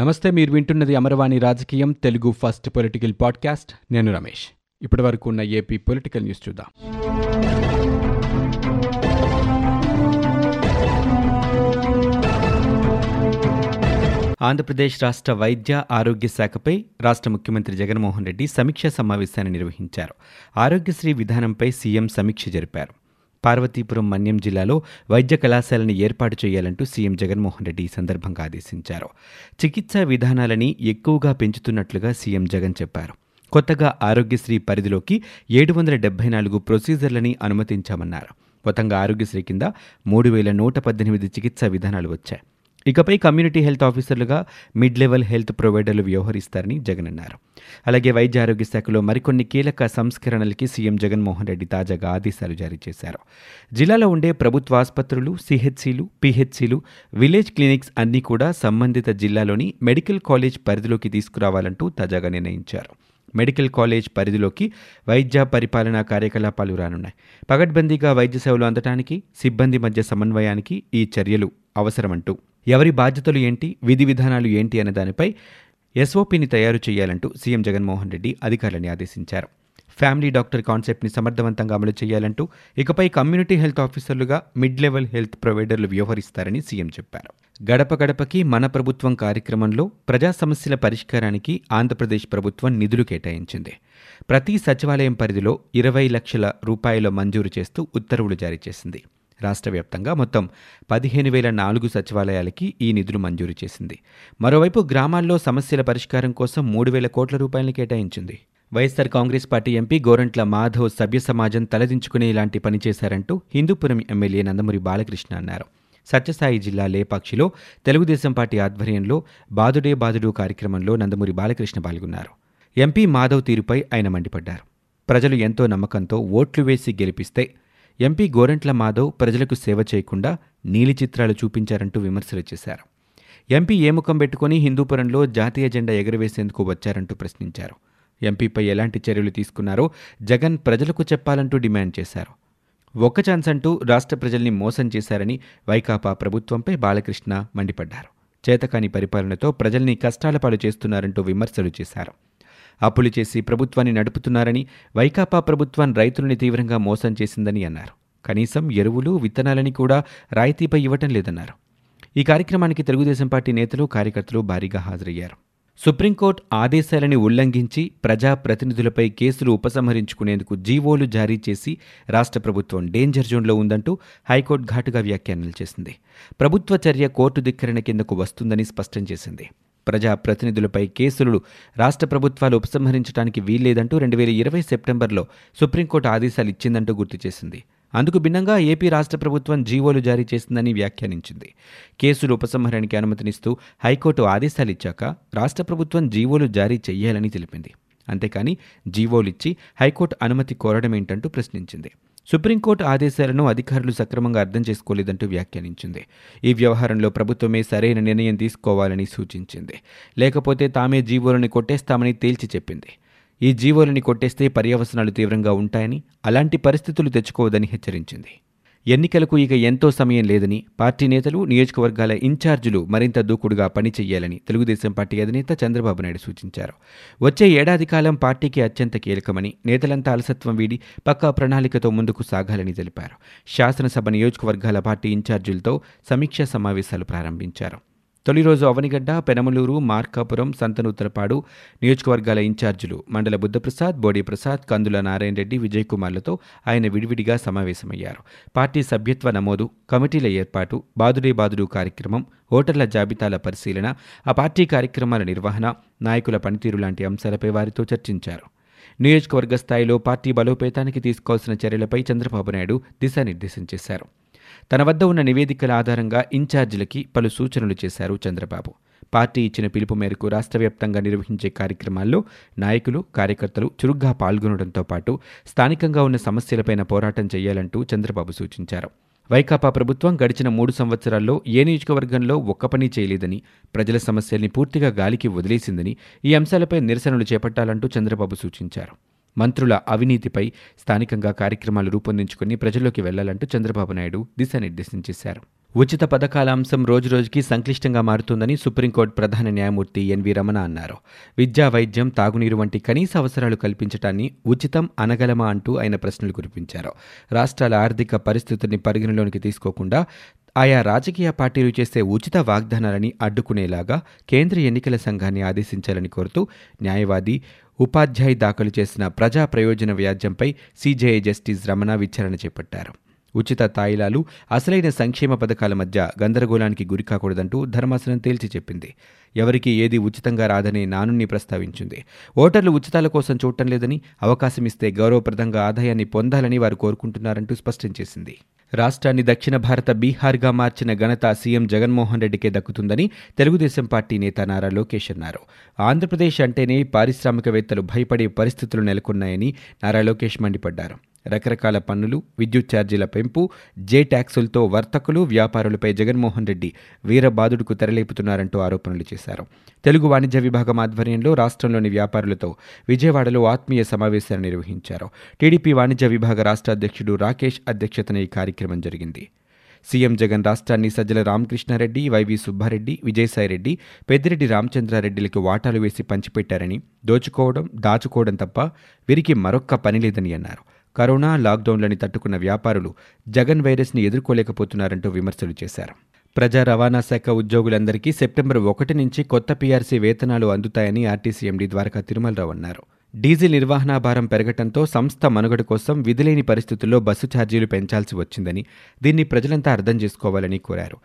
నమస్తే మీరు వింటున్నది అమరవాణి రాజకీయం తెలుగు ఫస్ట్ పొలిటికల్ పాడ్కాస్ట్. నేను రమేష్. ఇప్పటి వరకు ఉన్న ఏపీ పొలిటికల్ న్యూస్ చూద్దాం. ఆంధ్రప్రదేశ్ రాష్ట్ర వైద్య ఆరోగ్య శాఖపై రాష్ట్ర ముఖ్యమంత్రి జగన్మోహన్ రెడ్డి సమీక్షా సమావేశాన్ని నిర్వహించారు. ఆరోగ్యశ్రీ విధానంపై సీఎం సమీక్ష జరిపారు. పార్వతీపురం మన్యం జిల్లాలో వైద్య కళాశాలను ఏర్పాటు చేయాలంటూ సీఎం జగన్మోహన్ రెడ్డి ఈ సందర్భంగా ఆదేశించారు. చికిత్సా విధానాలని ఎక్కువగా పెంచుతున్నట్లుగా సీఎం జగన్ చెప్పారు. కొత్తగా ఆరోగ్యశ్రీ పరిధిలోకి ఏడు వందల డెబ్బై నాలుగు ప్రొసీజర్లని అనుమతించామన్నారు. మొత్తంగా ఆరోగ్యశ్రీ కింద మూడు వేల నూట పద్దెనిమిది చికిత్సా విధానాలు వచ్చాయి. ఇకపై కమ్యూనిటీ హెల్త్ ఆఫీసర్లుగా మిడ్ లెవెల్ హెల్త్ ప్రొవైడర్లు వ్యవహరిస్తారని జగన్ అన్నారు. అలాగే వైద్య ఆరోగ్య శాఖలో మరికొన్ని కీలక సంస్కరణలకి సీఎం జగన్మోహన్ రెడ్డి తాజాగా ఆదేశాలు జారీ చేశారు. జిల్లాలో ఉండే ప్రభుత్వ ఆసుపత్రులు సిహెచ్సిలు పిహెచ్సిలు విలేజ్ క్లినిక్స్ అన్నీ కూడా సంబంధిత జిల్లాలోని మెడికల్ కాలేజ్ పరిధిలోకి తీసుకురావాలంటూ తాజాగా నిర్ణయించారు. మెడికల్ కాలేజ్ పరిధిలోకి వైద్య పరిపాలనా కార్యకలాపాలు రానున్నాయి. పగడ్బందీగా వైద్య సేవలు అందటానికి సిబ్బంది మధ్య సమన్వయానికి ఈ చర్యలు అవసరమంటూ ఎవరి బాధ్యతలు ఏంటి విధి విధానాలు ఏంటి అనే దానిపై ఎస్ఓపిని తయారు చేయాలంటూ సీఎం జగన్మోహన్ రెడ్డి అధికారులని ఆదేశించారు. ఫ్యామిలీ డాక్టర్ కాన్సెప్ట్ని సమర్థవంతంగా అమలు చేయాలంటూ ఇకపై కమ్యూనిటీ హెల్త్ ఆఫీసర్లుగా మిడ్ లెవెల్ హెల్త్ ప్రొవైడర్లు వ్యవహరిస్తారని సీఎం చెప్పారు. గడప గడపకి మన ప్రభుత్వం కార్యక్రమంలో ప్రజా సమస్యల పరిష్కారానికి ఆంధ్రప్రదేశ్ ప్రభుత్వం నిధులు కేటాయించింది. ప్రతి సచివాలయం పరిధిలో ఇరవై లక్షల రూపాయల మంజూరు చేస్తూ ఉత్తర్వులు జారీ చేసింది. రాష్ట్ర వ్యాప్తంగా మొత్తం పదిహేను వేల నాలుగు సచివాలయాలకి ఈ నిధులు మంజూరు చేసింది. మరోవైపు గ్రామాల్లో సమస్యల పరిష్కారం కోసం మూడు వేల కోట్ల రూపాయలను కేటాయించింది. వైఎస్సార్ కాంగ్రెస్ పార్టీ ఎంపీ గోరంట్ల మాధవ్ సభ్య సమాజం తలదించుకునే ఇలాంటి పని చేశారంటూ హిందూపురం ఎమ్మెల్యే నందమూరి బాలకృష్ణ అన్నారు. సత్యసాయి జిల్లా లేపాక్షిలో తెలుగుదేశం పార్టీ ఆధ్వర్యంలో బాదుడే బాదుడు కార్యక్రమంలో నందమూరి బాలకృష్ణ పాల్గొన్నారు. ఎంపీ మాధవ్ తీరుపై ఆయన మండిపడ్డారు. ప్రజలు ఎంతో నమ్మకంతో ఓట్లు వేసి గెలిపిస్తే ఎంపీ గోరెంట్ల మాధవ్ ప్రజలకు సేవ చేయకుండా నీలి చిత్రాలు చూపించారంటూ విమర్శలు చేశారు. ఎంపీ ఏ ముఖం పెట్టుకుని హిందూపురంలో జాతీయ జెండా ఎగరవేసేందుకు వచ్చారంటూ ప్రశ్నించారు. ఎంపీపై ఎలాంటి చర్యలు తీసుకున్నారో జగన్ ప్రజలకు చెప్పాలంటూ డిమాండ్ చేశారు. ఒక్క ఛాన్స్ అంటూ రాష్ట్ర ప్రజల్ని మోసం చేశారని వైకాపా ప్రభుత్వంపై బాలకృష్ణ మండిపడ్డారు. చేతకాని పరిపాలనతో ప్రజల్ని కష్టాల పాలు చేస్తున్నారంటూ విమర్శలు చేశారు. అప్పులు చేసి ప్రభుత్వాన్ని నడుపుతున్నారని వైకాపా ప్రభుత్వం రైతులని తీవ్రంగా మోసం చేసిందని అన్నారు. కనీసం ఎరువులు విత్తనాలని కూడా రాయితీపై ఇవ్వటం లేదన్నారు. ఈ కార్యక్రమానికి తెలుగుదేశం పార్టీ నేతలు కార్యకర్తలు భారీగా హాజరయ్యారు. సుప్రీంకోర్టు ఆదేశాలని ఉల్లంఘించి ప్రజాప్రతినిధులపై కేసులు ఉపసంహరించుకునేందుకు జీవోలు జారీ చేసి రాష్ట్ర ప్రభుత్వం డేంజర్ జోన్లో ఉందంటూ హైకోర్టు ఘాటుగా వ్యాఖ్యానాలు చేసింది. ప్రభుత్వ చర్య కోర్టు ధిక్కరణ కిందకు వస్తుందని స్పష్టం చేసింది. ప్రజా ప్రతినిధులపై కేసులు రాష్ట్ర ప్రభుత్వాలు ఉపసంహరించడానికి వీల్లేదంటూ రెండు వేల ఇరవై సెప్టెంబర్లో సుప్రీంకోర్టు ఆదేశాలు ఇచ్చిందంటూ గుర్తు చేసింది. అందుకు భిన్నంగా ఏపీ రాష్ట్ర ప్రభుత్వం జీవోలు జారీ చేసిందని వ్యాఖ్యానించింది. కేసులు ఉపసంహరణకి అనుమతినిస్తూ హైకోర్టు ఆదేశాలు ఇచ్చాక రాష్ట్ర ప్రభుత్వం జీవోలు జారీ చేయాలని తెలిపింది. అంతేకాని జీవోలిచ్చి హైకోర్టు అనుమతి కోరడమేంటంటూ ప్రశ్నించింది. సుప్రీంకోర్టు ఆదేశాలను అధికారులు సక్రమంగా అర్థం చేసుకోలేదంటూ వ్యాఖ్యానించింది. ఈ వ్యవహారంలో ప్రభుత్వమే సరైన నిర్ణయం తీసుకోవాలని సూచించింది. లేకపోతే తామే జీవోలను కొట్టేస్తామని తేల్చి చెప్పింది. ఈ జీవోలని కొట్టేస్తే పర్యవసనాలు తీవ్రంగా ఉంటాయని అలాంటి పరిస్థితులు తెచ్చుకోవద్దని హెచ్చరించింది. ఎన్నికలకు ఇక ఎంతో సమయం లేదని పార్టీ నేతలు నియోజకవర్గాల ఇన్ఛార్జీలు మరింత దూకుడుగా పనిచేయాలని తెలుగుదేశం పార్టీ అధినేత చంద్రబాబు నాయుడు సూచించారు. వచ్చే ఏడాది కాలం పార్టీకి అత్యంత కీలకమని నేతలంతా అలసత్వం వీడి పక్కా ప్రణాళికతో ముందుకు సాగాలని తెలిపారు. శాసనసభ నియోజకవర్గాల పార్టీ ఇన్ఛార్జీలతో సమీక్షా సమావేశాలు ప్రారంభించారు. తొలి రోజు అవనిగడ్డ పెనమలూరు మార్కాపురం సంతనూతలపాడు నియోజకవర్గాల ఇన్ఛార్జీలు మండల బుద్ధప్రసాద్ బోడి ప్రసాద్ కందుల నారాయణ రెడ్డి విజయ్ కుమార్లతో ఆయన విడివిడిగా సమావేశమయ్యారు. పార్టీ సభ్యత్వ నమోదు కమిటీల ఏర్పాటు బాదుడే బాదుడు కార్యక్రమం ఓటర్ల జాబితాల పరిశీలన ఆ పార్టీ కార్యక్రమాల నిర్వహణ నాయకుల పనితీరు లాంటి అంశాలపై వారితో చర్చించారు. నియోజకవర్గ స్థాయిలో పార్టీ బలోపేతానికి తీసుకోవాల్సిన చర్యలపై చంద్రబాబు నాయుడు దిశానిర్దేశం చేశారు. తన వద్ద ఉన్న నివేదికల ఆధారంగా ఇన్ఛార్జీలకి పలు సూచనలు చేశారు చంద్రబాబు. పార్టీ ఇచ్చిన పిలుపు మేరకు రాష్ట్ర వ్యాప్తంగా నిర్వహించే కార్యక్రమాల్లో నాయకులు కార్యకర్తలు చురుగ్గా పాల్గొనడంతో పాటు స్థానికంగా ఉన్న సమస్యలపైన పోరాటం చేయాలంటూ చంద్రబాబు సూచించారు. వైకాపా ప్రభుత్వం గడిచిన మూడు సంవత్సరాల్లో ఏ నియోజకవర్గంలో ఒక్క పని చేయలేదని ప్రజల సమస్యల్ని పూర్తిగా గాలికి వదిలేసిందని ఈ అంశాలపై నిరసనలు చేపట్టాలంటూ చంద్రబాబు సూచించారు. మంత్రుల అవినీతిపై స్థానికంగా కార్యక్రమాలు రూపొందించుకుని ప్రజల్లోకి వెళ్ళాలంటూ చంద్రబాబు నాయుడు దిశానిర్దేశం చేశారు. ఉచిత పథకాల అంశం రోజురోజుకి సంక్లిష్టంగా మారుతుందని సుప్రీంకోర్టు ప్రధాన న్యాయమూర్తి ఎన్వి రమణ అన్నారు. విద్యా వైద్యం తాగునీరు వంటి కనీస అవసరాలు కల్పించడాన్ని ఉచితం అనగలమా అంటూ ఆయన ప్రశ్నలు కురిపించారు. రాష్ట్రాల ఆర్థిక పరిస్థితుల్ని పరిగణలోనికి తీసుకోకుండా ఆయా రాజకీయ పార్టీలు చేసే ఉచిత వాగ్దానాలని అడ్డుకునేలాగా కేంద్ర ఎన్నికల సంఘాన్ని ఆదేశించాలని కోరుతూ న్యాయవాది ఉపాధ్యాయ్ దాఖలు చేసిన ప్రజా ప్రయోజన వ్యాజ్యంపై సీజేఐ జస్టిస్ రమణ విచారణ చేపట్టారు. ఉచిత తాయిలాలు అసలైన సంక్షేమ పథకాల మధ్య గందరగోళానికి గురికాకూడదంటూ ధర్మాసనం తేల్చి చెప్పింది. ఎవరికి ఏది ఉచితంగా రాదనే నానుని ప్రస్తావించింది. ఓటర్లు ఉచితాల కోసం చూడటం లేదని అవకాశమిస్తే గౌరవప్రదంగా ఆదాయాన్ని పొందాలని వారు కోరుకుంటున్నారంటూ స్పష్టం చేసింది. రాష్ట్రాన్ని దక్షిణ భారత బీహార్గా మార్చిన ఘనత సీఎం జగన్మోహన్ రెడ్డికే దక్కుతుందని తెలుగుదేశం పార్టీ నేత నారా లోకేష్ అన్నారు. ఆంధ్రప్రదేశ్ అంటేనే పారిశ్రామికవేత్తలు భయపడే పరిస్థితులు నెలకొన్నాయని నారా లోకేష్ మండిపడ్డారు. రకరకాల పన్నులు విద్యుత్ ఛార్జీల పెంపు జే ట్యాక్సులతో వర్తకులు వ్యాపారులపై జగన్మోహన్ రెడ్డి వీరబాదుడుకు తెరలేపుతున్నారంటూ ఆరోపణలు చేశారు. తెలుగు వాణిజ్య విభాగం ఆధ్వర్యంలో రాష్ట్రంలోని వ్యాపారులతో విజయవాడలో ఆత్మీయ సమావేశాన్ని నిర్వహించారు. టీడీపీ వాణిజ్య విభాగ రాష్ట్ర అధ్యక్షుడు రాకేష్ అధ్యక్షతన ఈ కార్యక్రమం జరిగింది. సీఎం జగన్ రాష్ట్రాన్ని సజ్జల రామకృష్ణారెడ్డి వైవి సుబ్బారెడ్డి విజయసాయిరెడ్డి పెద్దిరెడ్డి రామచంద్రారెడ్డిలకు వాటాలు వేసి పంచిపెట్టారని దోచుకోవడం దాచుకోవడం తప్ప వీరికి మరొక్క పని లేదని అన్నారు. కరోనా లాక్డౌన్లని తట్టుకున్న వ్యాపారులు జగన్ వైరస్ని ఎదుర్కోలేకపోతున్నారంటూ విమర్శలు చేశారు. ప్రజా రవాణా శాఖ ఉద్యోగులందరికీ సెప్టెంబర్ ఒకటి నుంచి కొత్త పీఆర్సీ వేతనాలు అందుతాయని ఆర్టీసీ ఎండీ ద్వారకా తిరుమలరావు అన్నారు. డీజిల్ నిర్వహణా భారం పెరగటంతో సంస్థ మనుగడ కోసం విధిలేని పరిస్థితుల్లో బస్సు ఛార్జీలు పెంచాల్సి వచ్చిందని దీన్ని ప్రజలంతా అర్థం చేసుకోవాలని కోరారు.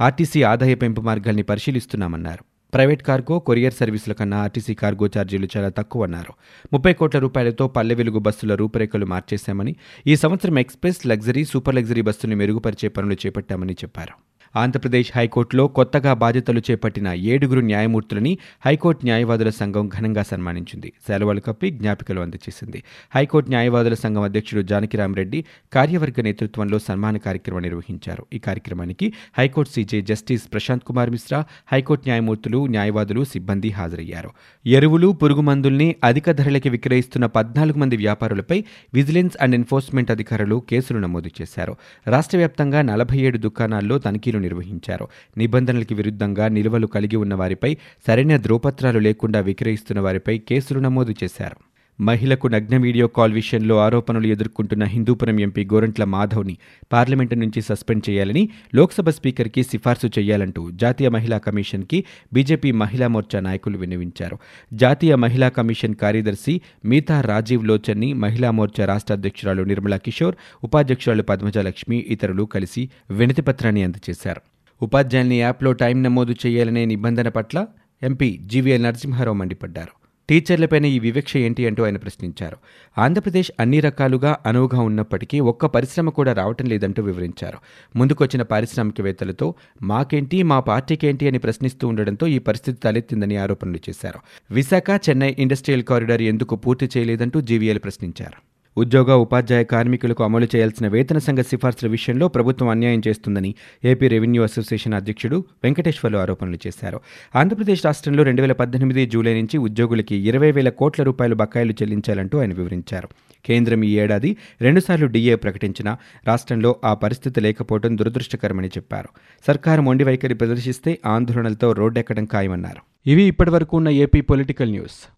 ఆర్టీసీ ఆదాయ పెంపు మార్గాల్ని పరిశీలిస్తున్నామన్నారు. ప్రైవేట్ కార్గో కొరియర్ సర్వీసుల కన్నా ఆర్టీసీ కార్గో ఛార్జీలు చాలా తక్కువ అన్నారు ముప్పై కోట్ల రూపాయలతో పల్లె వెలుగు బస్సుల రూపురేఖలు మార్చేశామని ఈ సంవత్సరం ఎక్స్ప్రెస్ లగ్జరీ సూపర్ లగ్జరీ బస్సును మెరుగుపరిచే పనులు చేపట్టామని చెప్పారు. ఆంధ్రప్రదేశ్ హైకోర్టులో కొత్తగా బాధ్యతలు చేపట్టిన ఏడుగురు న్యాయమూర్తులని హైకోర్టు న్యాయవాదుల సంఘం ఘనంగా సన్మానించింది. సెలవులు కప్పి జ్ఞాపికలు అందజేసింది. హైకోర్టు న్యాయవాదుల సంఘం అధ్యక్షుడు జానకిరామరెడ్డి కార్యవర్గ నేతృత్వంలో సన్మాన కార్యక్రమం నిర్వహించారు. ఈ కార్యక్రమానికి high court CJ justice Prashant Kumar Mishra high court న్యాయమూర్తులు న్యాయవాదులు సిబ్బంది హాజరయ్యారు. ఎరువులు పురుగు మందుల్ని అధిక ధరలకి విక్రయిస్తున్న పద్నాలుగు మంది వ్యాపారులపై విజిలెన్స్ అండ్ ఎన్ఫోర్స్మెంట్ అధికారులు కేసులు నమోదు చేశారు. రాష్ట్ర వ్యాప్తంగా నలభై ఏడు దుకాణాల్లో తనిఖీలు నిర్వహించారు. నిబంధనలకు విరుద్ధంగా నిల్వలు కలిగి ఉన్న వారిపై సరైన ధ్రువపత్రాలు లేకుండా విక్రయిస్తున్న వారిపై కేసులు నమోదు చేశారు. మహిళకు నగ్న వీడియో కాల్ విషయంలో ఆరోపణలు ఎదుర్కొంటున్న హిందూపురం ఎంపీ గోరంట్ల మాధవ్ని పార్లమెంటు నుంచి సస్పెండ్ చేయాలని లోక్సభ స్పీకర్కి సిఫార్సు చేయాలంటూ జాతీయ మహిళా కమిషన్కి బీజేపీ మహిళా మోర్చా నాయకులు విన్నవించారు. జాతీయ మహిళా కమిషన్ కార్యదర్శి మీతా రాజీవ్ లోచన్ని మహిళా మోర్చా రాష్ట్ర అధ్యక్షురాలు నిర్మలా కిషోర్ ఉపాధ్యక్షురాలు పద్మజలక్ష్మి ఇతరులు కలిసి వినతిపత్రాన్ని అందజేశారు. ఉపాధ్యాయుల్ని యాప్లో టైం నమోదు చేయాలనే నిబంధన పట్ల ఎంపీ జీవీఎల్ నరసింహారావు మండిపడ్డారు. టీచర్లపైన ఈ వివక్ష ఏంటి అంటూ ఆయన ప్రశ్నించారు. ఆంధ్రప్రదేశ్ అన్ని రకాలుగా అనువుగా ఉన్నప్పటికీ ఒక్క పరిశ్రమ కూడా రావటం లేదంటూ వివరించారు. ముందుకొచ్చిన పారిశ్రామికవేత్తలతో మాకేంటి మా పార్టీకేంటి అని ప్రశ్నిస్తూ ఉండడంతో ఈ పరిస్థితి తలెత్తిందని ఆరోపణలు చేశారు. విశాఖ చెన్నై ఇండస్ట్రియల్ కారిడార్ ఎందుకు పూర్తి చేయలేదంటూ జీవీఎల్ ప్రశ్నించారు. ఉద్యోగ ఉపాధ్యాయ కార్మికులకు అమలు చేయాల్సిన వేతన సంఘ సిఫార్సుల విషయంలో ప్రభుత్వం అన్యాయం చేస్తుందని ఏపీ రెవెన్యూ అసోసియేషన్ అధ్యక్షుడు వెంకటేశ్వర్లు ఆరోపణలు చేశారు. ఆంధ్రప్రదేశ్ రాష్ట్రంలో రెండు వేల పద్దెనిమిది జూలై నుంచి ఉద్యోగులకి ఇరవై వేల కోట్ల రూపాయలు బకాయిలు చెల్లించాలంటూ ఆయన వివరించారు. కేంద్రం ఈ ఏడాది రెండుసార్లు డీఏ ప్రకటించినా రాష్ట్రంలో ఆ పరిస్థితి లేకపోవడం దురదృష్టకరమని చెప్పారు. సర్కారు మొండి వైఖరి ప్రదర్శిస్తే ఆందోళనలతో రోడ్డెక్కడం ఖాయమన్నారు. ఇవి ఇప్పటివరకు ఉన్న ఏపీ పొలిటికల్ న్యూస్.